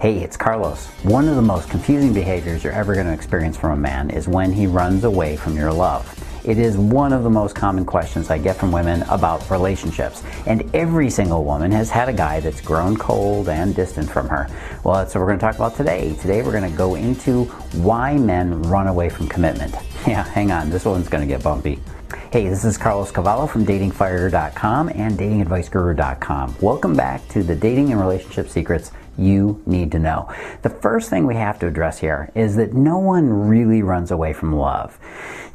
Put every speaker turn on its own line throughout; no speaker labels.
Hey, it's Carlos. One of the most confusing behaviors you're ever going to experience from a man is when he runs away from your love. It is one of the most common questions I get from women about relationships. And every single woman has had a guy that's grown cold and distant from her. Well, that's what we're going to talk about today. Today we're going to go into why men run away from commitment. Yeah, hang on, this one's going to get bumpy. Hey, this is Carlos Cavallo from datingfire.com and datingadviceguru.com. Welcome back to the dating and relationship secrets you need to know. The first thing we have to address here is that no one really runs away from love.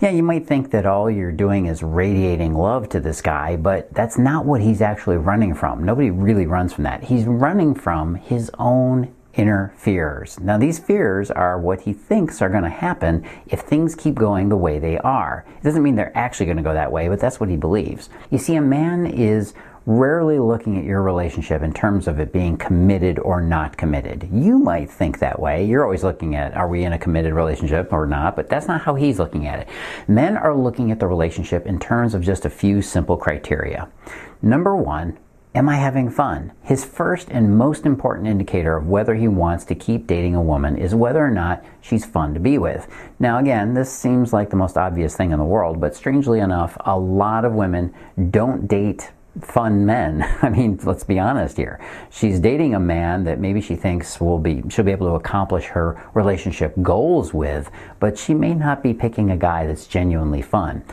Yeah, you might think that all you're doing is radiating love to this guy, but that's not what he's actually running from. Nobody really runs from that. He's running from his own inner fears. Now, these fears are what he thinks are going to happen if things keep going the way they are. It doesn't mean they're actually going to go that way, but that's what he believes. You see, a man is rarely looking at your relationship in terms of it being committed or not committed. You might think that way. You're always looking at are we in a committed relationship or not, but that's not how he's looking at it. Men are looking at the relationship in terms of just a few simple criteria. Number one, Am I having fun? His first and most important indicator of whether he wants to keep dating a woman is whether or not she's fun to be with. Now, again, this seems like the most obvious thing in the world, but strangely enough, a lot of women don't date fun men. I mean, let's be honest here. She's dating a man that maybe she thinks will be she'll be able to accomplish her relationship goals with, but she may not be picking a guy that's genuinely fun.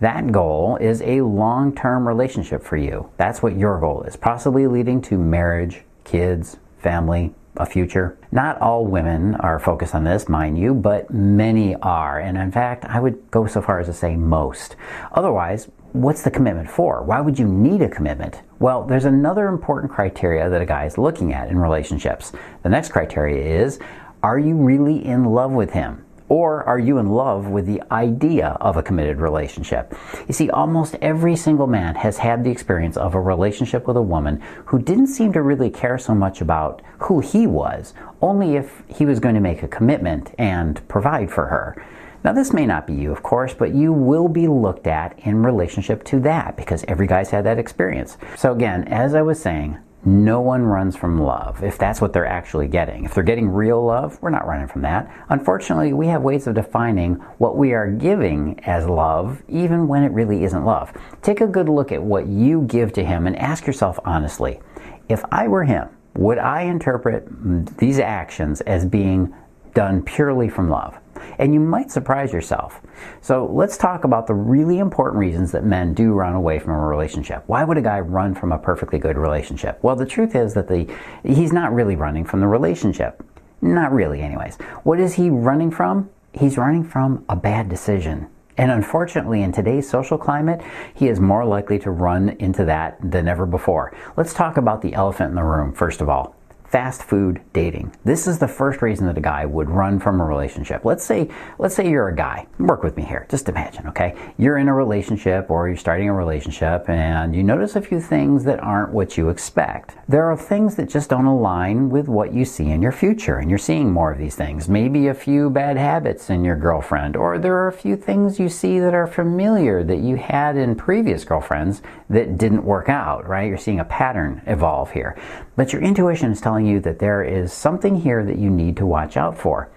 That goal is a long term relationship for you. That's what your goal is, possibly leading to marriage, kids, family, a future. Not all women are focused on this, mind you, but many are. And in fact, I would go so far as to say most. Otherwise, what's the commitment for? Why would you need a commitment? Well, there's another important criteria that a guy is looking at in relationships. The next criteria is are you really in love with him? Or are you in love with the idea of a committed relationship? You see, almost every single man has had the experience of a relationship with a woman who didn't seem to really care so much about who he was, only if he was going to make a commitment and provide for her. Now, this may not be you, of course, but you will be looked at in relationship to that because every guy's had that experience. So, again, as I was saying, no one runs from love if that's what they're actually getting. If they're getting real love, we're not running from that. Unfortunately, we have ways of defining what we are giving as love, even when it really isn't love. Take a good look at what you give to him and ask yourself honestly if I were him, would I interpret these actions as being done purely from love? And you might surprise yourself. So let's talk about the really important reasons that men do run away from a relationship. Why would a guy run from a perfectly good relationship? Well, the truth is that the he's not really running from the relationship. Not really, anyways. What is he running from? He's running from a bad decision. And unfortunately, in today's social climate, he is more likely to run into that than ever before. Let's talk about the elephant in the room, first of all fast food dating. This is the first reason that a guy would run from a relationship. Let's say let's say you're a guy. Work with me here. Just imagine, okay? You're in a relationship or you're starting a relationship and you notice a few things that aren't what you expect. There are things that just don't align with what you see in your future and you're seeing more of these things. Maybe a few bad habits in your girlfriend or there are a few things you see that are familiar that you had in previous girlfriends that didn't work out, right? You're seeing a pattern evolve here. But your intuition is telling you that there is something here that you need to watch out for.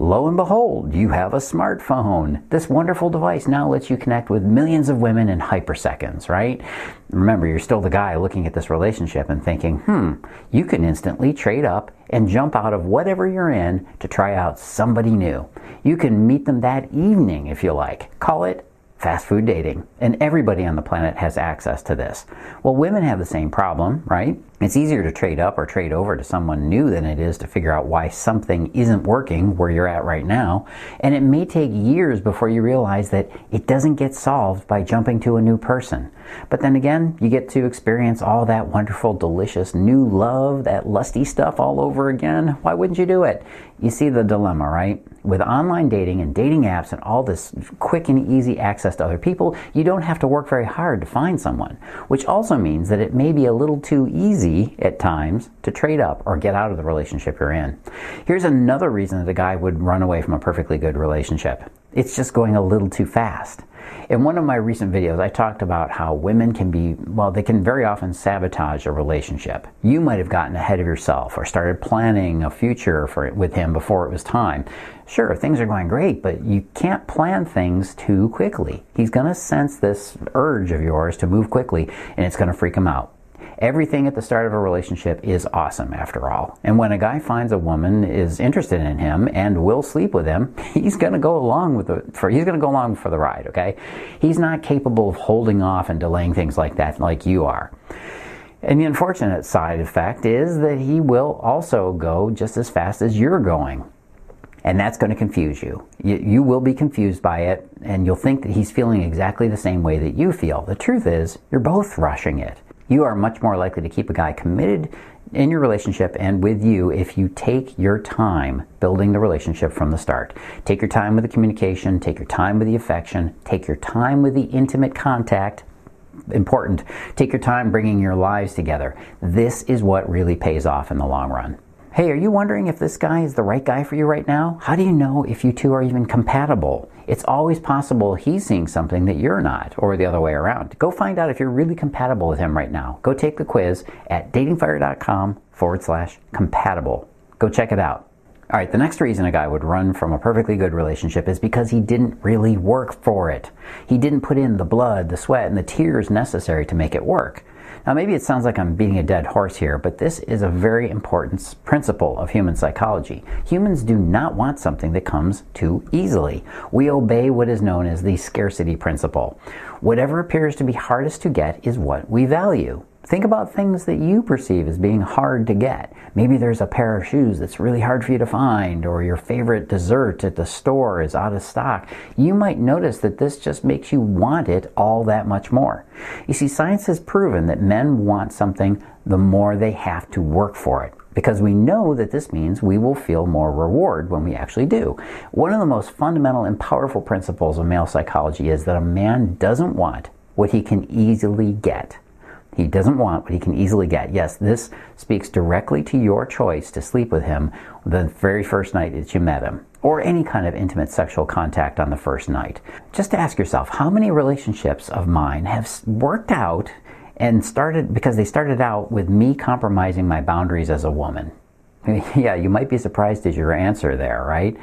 Lo and behold, you have a smartphone. This wonderful device now lets you connect with millions of women in hyperseconds, right? Remember, you're still the guy looking at this relationship and thinking, hmm, you can instantly trade up and jump out of whatever you're in to try out somebody new. You can meet them that evening if you like. Call it fast food dating, and everybody on the planet has access to this. Well, women have the same problem, right? It's easier to trade up or trade over to someone new than it is to figure out why something isn't working where you're at right now. And it may take years before you realize that it doesn't get solved by jumping to a new person. But then again, you get to experience all that wonderful, delicious new love, that lusty stuff all over again. Why wouldn't you do it? You see the dilemma, right? With online dating and dating apps and all this quick and easy access to other people, you don't have to work very hard to find someone, which also means that it may be a little too easy at times to trade up or get out of the relationship you're in. Here's another reason that a guy would run away from a perfectly good relationship it's just going a little too fast. In one of my recent videos, I talked about how women can be, well, they can very often sabotage a relationship. You might have gotten ahead of yourself or started planning a future for, with him before it was time. Sure, things are going great, but you can't plan things too quickly. He's going to sense this urge of yours to move quickly, and it's going to freak him out. Everything at the start of a relationship is awesome after all. And when a guy finds a woman is interested in him and will sleep with him, he's going to go along with the for he's going to go along for the ride, okay? He's not capable of holding off and delaying things like that like you are. And the unfortunate side effect is that he will also go just as fast as you're going. And that's going to confuse you. you. you. will be confused by it, and you'll think that he's feeling exactly the same way that you feel. The truth is, you're both rushing it you are much more likely to keep a guy committed in your relationship and with you if you take your time building the relationship from the start. Take your time with the communication, take your time with the affection, take your time with the intimate contact. Important. Take your time bringing your lives together. This is what really pays off in the long run. Hey, are you wondering if this guy is the right guy for you right now? How do you know if you two are even compatible? It's always possible he's seeing something that you're not, or the other way around. Go find out if you're really compatible with him right now. Go take the quiz at datingfire.com forward slash compatible. Go check it out. All right, the next reason a guy would run from a perfectly good relationship is because he didn't really work for it. He didn't put in the blood, the sweat, and the tears necessary to make it work. Now, maybe it sounds like I'm beating a dead horse here, but this is a very important principle of human psychology. Humans do not want something that comes too easily. We obey what is known as the scarcity principle. Whatever appears to be hardest to get is what we value. Think about things that you perceive as being hard to get. Maybe there's a pair of shoes that's really hard for you to find, or your favorite dessert at the store is out of stock. You might notice that this just makes you want it all that much more. You see, science has proven that men want something the more they have to work for it because we know that this means we will feel more reward when we actually do. One of the most fundamental and powerful principles of male psychology is that a man doesn't want what he can easily get. He doesn't want what he can easily get. Yes, this speaks directly to your choice to sleep with him the very first night that you met him, or any kind of intimate sexual contact on the first night. Just ask yourself how many relationships of mine have worked out and started because they started out with me compromising my boundaries as a woman? yeah, you might be surprised at your answer there, right?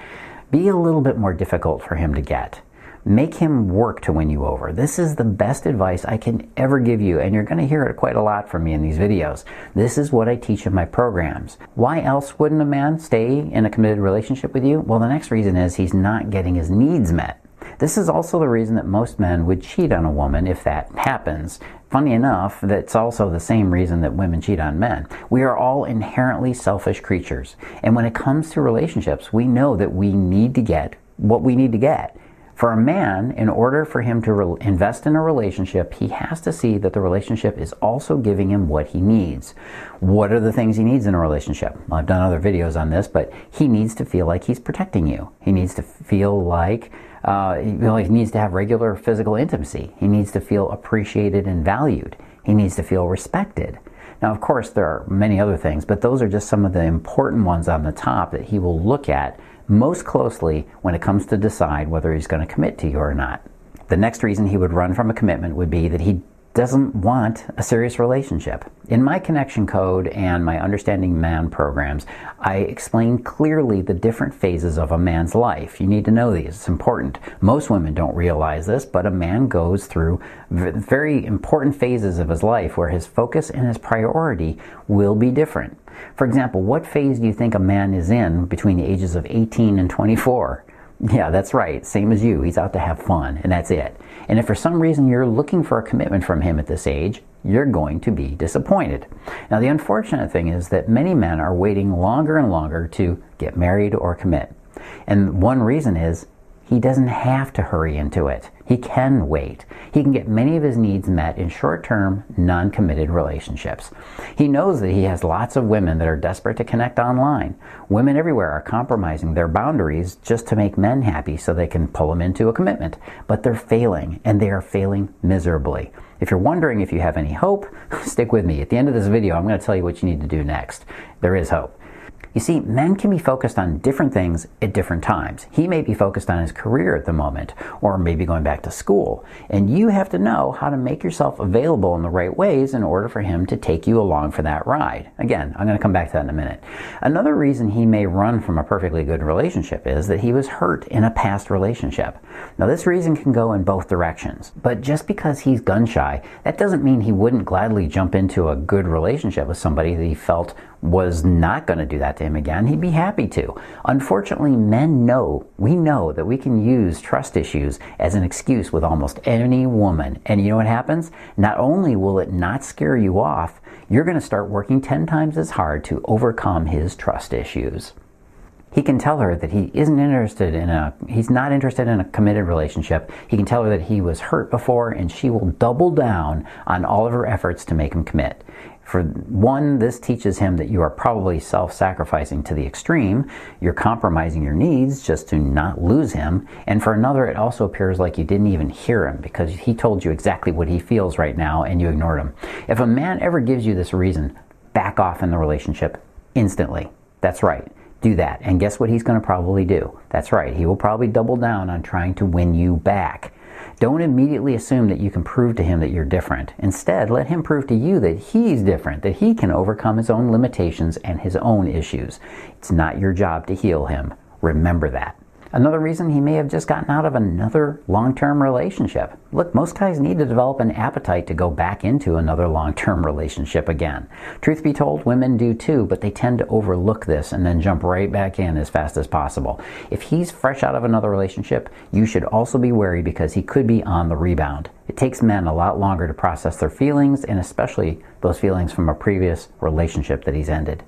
Be a little bit more difficult for him to get. Make him work to win you over. This is the best advice I can ever give you, and you're going to hear it quite a lot from me in these videos. This is what I teach in my programs. Why else wouldn't a man stay in a committed relationship with you? Well, the next reason is he's not getting his needs met. This is also the reason that most men would cheat on a woman if that happens. Funny enough, that's also the same reason that women cheat on men. We are all inherently selfish creatures. And when it comes to relationships, we know that we need to get what we need to get. For a man, in order for him to re- invest in a relationship, he has to see that the relationship is also giving him what he needs. What are the things he needs in a relationship? Well, I've done other videos on this, but he needs to feel like he's protecting you. He needs to feel like uh, he needs to have regular physical intimacy. He needs to feel appreciated and valued. He needs to feel respected. Now, of course, there are many other things, but those are just some of the important ones on the top that he will look at most closely when it comes to decide whether he's going to commit to you or not. The next reason he would run from a commitment would be that he doesn't want a serious relationship. In my connection code and my understanding man programs, I explain clearly the different phases of a man's life. You need to know these. It's important. Most women don't realize this, but a man goes through very important phases of his life where his focus and his priority will be different. For example, what phase do you think a man is in between the ages of 18 and 24? Yeah, that's right. Same as you. He's out to have fun, and that's it. And if for some reason you're looking for a commitment from him at this age, you're going to be disappointed. Now, the unfortunate thing is that many men are waiting longer and longer to get married or commit. And one reason is he doesn't have to hurry into it. He can wait. He can get many of his needs met in short term, non committed relationships. He knows that he has lots of women that are desperate to connect online. Women everywhere are compromising their boundaries just to make men happy so they can pull them into a commitment. But they're failing, and they are failing miserably. If you're wondering if you have any hope, stick with me. At the end of this video, I'm going to tell you what you need to do next. There is hope. You see, men can be focused on different things at different times. He may be focused on his career at the moment, or maybe going back to school. And you have to know how to make yourself available in the right ways in order for him to take you along for that ride. Again, I'm going to come back to that in a minute. Another reason he may run from a perfectly good relationship is that he was hurt in a past relationship. Now, this reason can go in both directions, but just because he's gun shy, that doesn't mean he wouldn't gladly jump into a good relationship with somebody that he felt was not going to do that to him again, he'd be happy to. Unfortunately, men know, we know that we can use trust issues as an excuse with almost any woman. And you know what happens? Not only will it not scare you off, you're going to start working 10 times as hard to overcome his trust issues. He can tell her that he isn't interested in a he's not interested in a committed relationship. He can tell her that he was hurt before and she will double down on all of her efforts to make him commit. For one, this teaches him that you are probably self sacrificing to the extreme. You're compromising your needs just to not lose him. And for another, it also appears like you didn't even hear him because he told you exactly what he feels right now and you ignored him. If a man ever gives you this reason, back off in the relationship instantly. That's right. Do that. And guess what he's going to probably do? That's right. He will probably double down on trying to win you back. Don't immediately assume that you can prove to him that you're different. Instead, let him prove to you that he's different, that he can overcome his own limitations and his own issues. It's not your job to heal him. Remember that. Another reason he may have just gotten out of another long term relationship. Look, most guys need to develop an appetite to go back into another long term relationship again. Truth be told, women do too, but they tend to overlook this and then jump right back in as fast as possible. If he's fresh out of another relationship, you should also be wary because he could be on the rebound. It takes men a lot longer to process their feelings, and especially those feelings from a previous relationship that he's ended.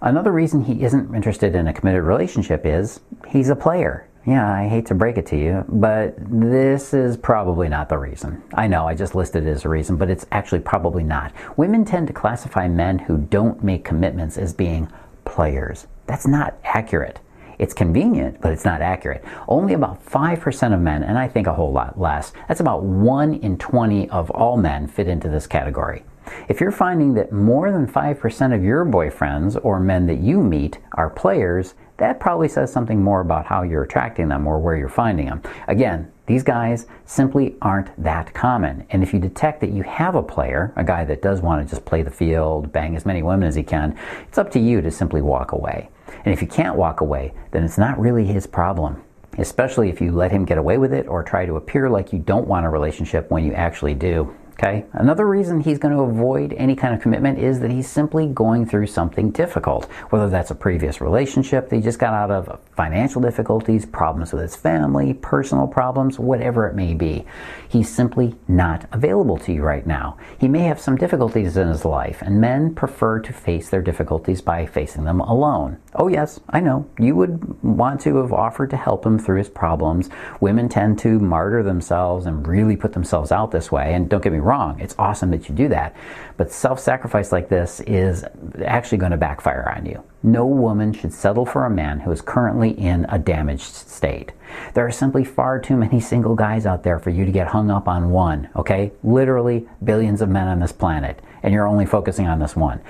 Another reason he isn't interested in a committed relationship is he's a player. Yeah, I hate to break it to you, but this is probably not the reason. I know I just listed it as a reason, but it's actually probably not. Women tend to classify men who don't make commitments as being players. That's not accurate. It's convenient, but it's not accurate. Only about 5% of men, and I think a whole lot less, that's about 1 in 20 of all men fit into this category. If you're finding that more than 5% of your boyfriends or men that you meet are players, that probably says something more about how you're attracting them or where you're finding them. Again, these guys simply aren't that common. And if you detect that you have a player, a guy that does want to just play the field, bang as many women as he can, it's up to you to simply walk away. And if you can't walk away, then it's not really his problem. Especially if you let him get away with it or try to appear like you don't want a relationship when you actually do. Okay. Another reason he's going to avoid any kind of commitment is that he's simply going through something difficult, whether that's a previous relationship that he just got out of, financial difficulties, problems with his family, personal problems, whatever it may be. He's simply not available to you right now. He may have some difficulties in his life, and men prefer to face their difficulties by facing them alone. Oh, yes, I know. You would want to have offered to help him through his problems. Women tend to martyr themselves and really put themselves out this way. And don't get me wrong, it's awesome that you do that. But self sacrifice like this is actually going to backfire on you. No woman should settle for a man who is currently in a damaged state. There are simply far too many single guys out there for you to get hung up on one, okay? Literally billions of men on this planet, and you're only focusing on this one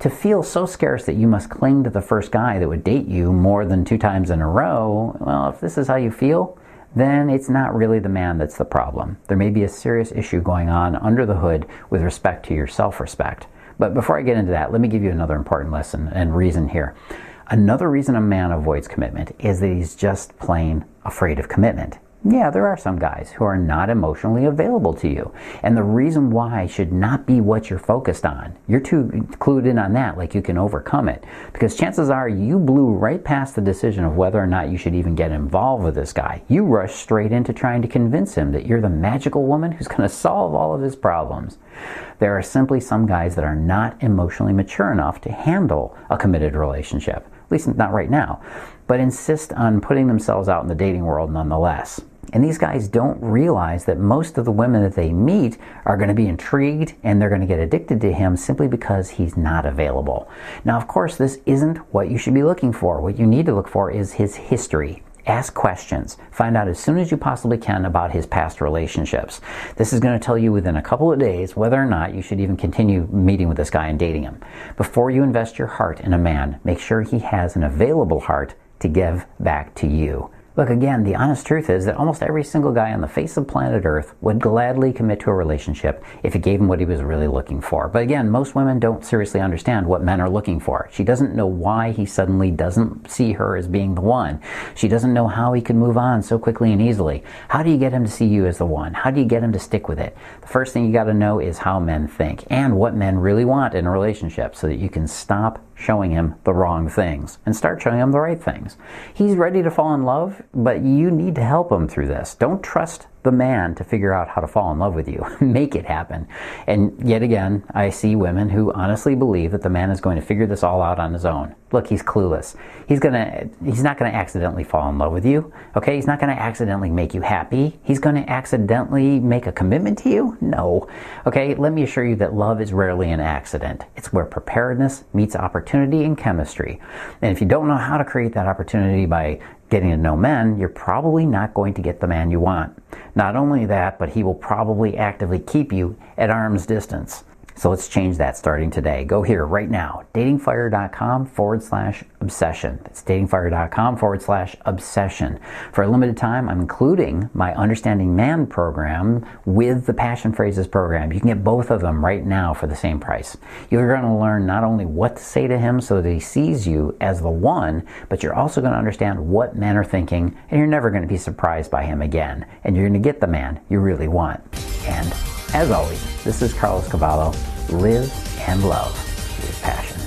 to feel so scarce that you must cling to the first guy that would date you more than two times in a row, well, if this is how you feel, then it's not really the man that's the problem. There may be a serious issue going on under the hood with respect to your self respect. But before I get into that, let me give you another important lesson and reason here. Another reason a man avoids commitment is that he's just plain afraid of commitment. Yeah, there are some guys who are not emotionally available to you. And the reason why should not be what you're focused on. You're too clued in on that, like you can overcome it. Because chances are you blew right past the decision of whether or not you should even get involved with this guy. You rushed straight into trying to convince him that you're the magical woman who's going to solve all of his problems. There are simply some guys that are not emotionally mature enough to handle a committed relationship. At least not right now but insist on putting themselves out in the dating world nonetheless. And these guys don't realize that most of the women that they meet are going to be intrigued and they're going to get addicted to him simply because he's not available. Now, of course, this isn't what you should be looking for. What you need to look for is his history Ask questions. Find out as soon as you possibly can about his past relationships. This is going to tell you within a couple of days whether or not you should even continue meeting with this guy and dating him. Before you invest your heart in a man, make sure he has an available heart to give back to you. Look, again, the honest truth is that almost every single guy on the face of planet Earth would gladly commit to a relationship if it gave him what he was really looking for. But again, most women don't seriously understand what men are looking for. She doesn't know why he suddenly doesn't see her as being the one. She doesn't know how he can move on so quickly and easily. How do you get him to see you as the one? How do you get him to stick with it? The first thing you got to know is how men think and what men really want in a relationship so that you can stop showing him the wrong things and start showing him the right things. He's ready to fall in love, but you need to help him through this. Don't trust the man to figure out how to fall in love with you. Make it happen. And yet again, I see women who honestly believe that the man is going to figure this all out on his own. Look, he's clueless. He's gonna he's not gonna accidentally fall in love with you. Okay? He's not gonna accidentally make you happy. He's gonna accidentally make a commitment to you? No. Okay, let me assure you that love is rarely an accident. It's where preparedness meets opportunity and chemistry. And if you don't know how to create that opportunity by getting to know men, you're probably not going to get the man you want. Not only that, but he will probably actively keep you at arm's distance. So let's change that starting today. Go here right now, datingfire.com forward slash obsession. That's datingfire.com forward slash obsession. For a limited time, I'm including my Understanding Man program with the Passion Phrases program. You can get both of them right now for the same price. You're going to learn not only what to say to him so that he sees you as the one, but you're also going to understand what men are thinking, and you're never going to be surprised by him again. And you're going to get the man you really want. And as always, this is Carlos Cavallo. Live and love with passion.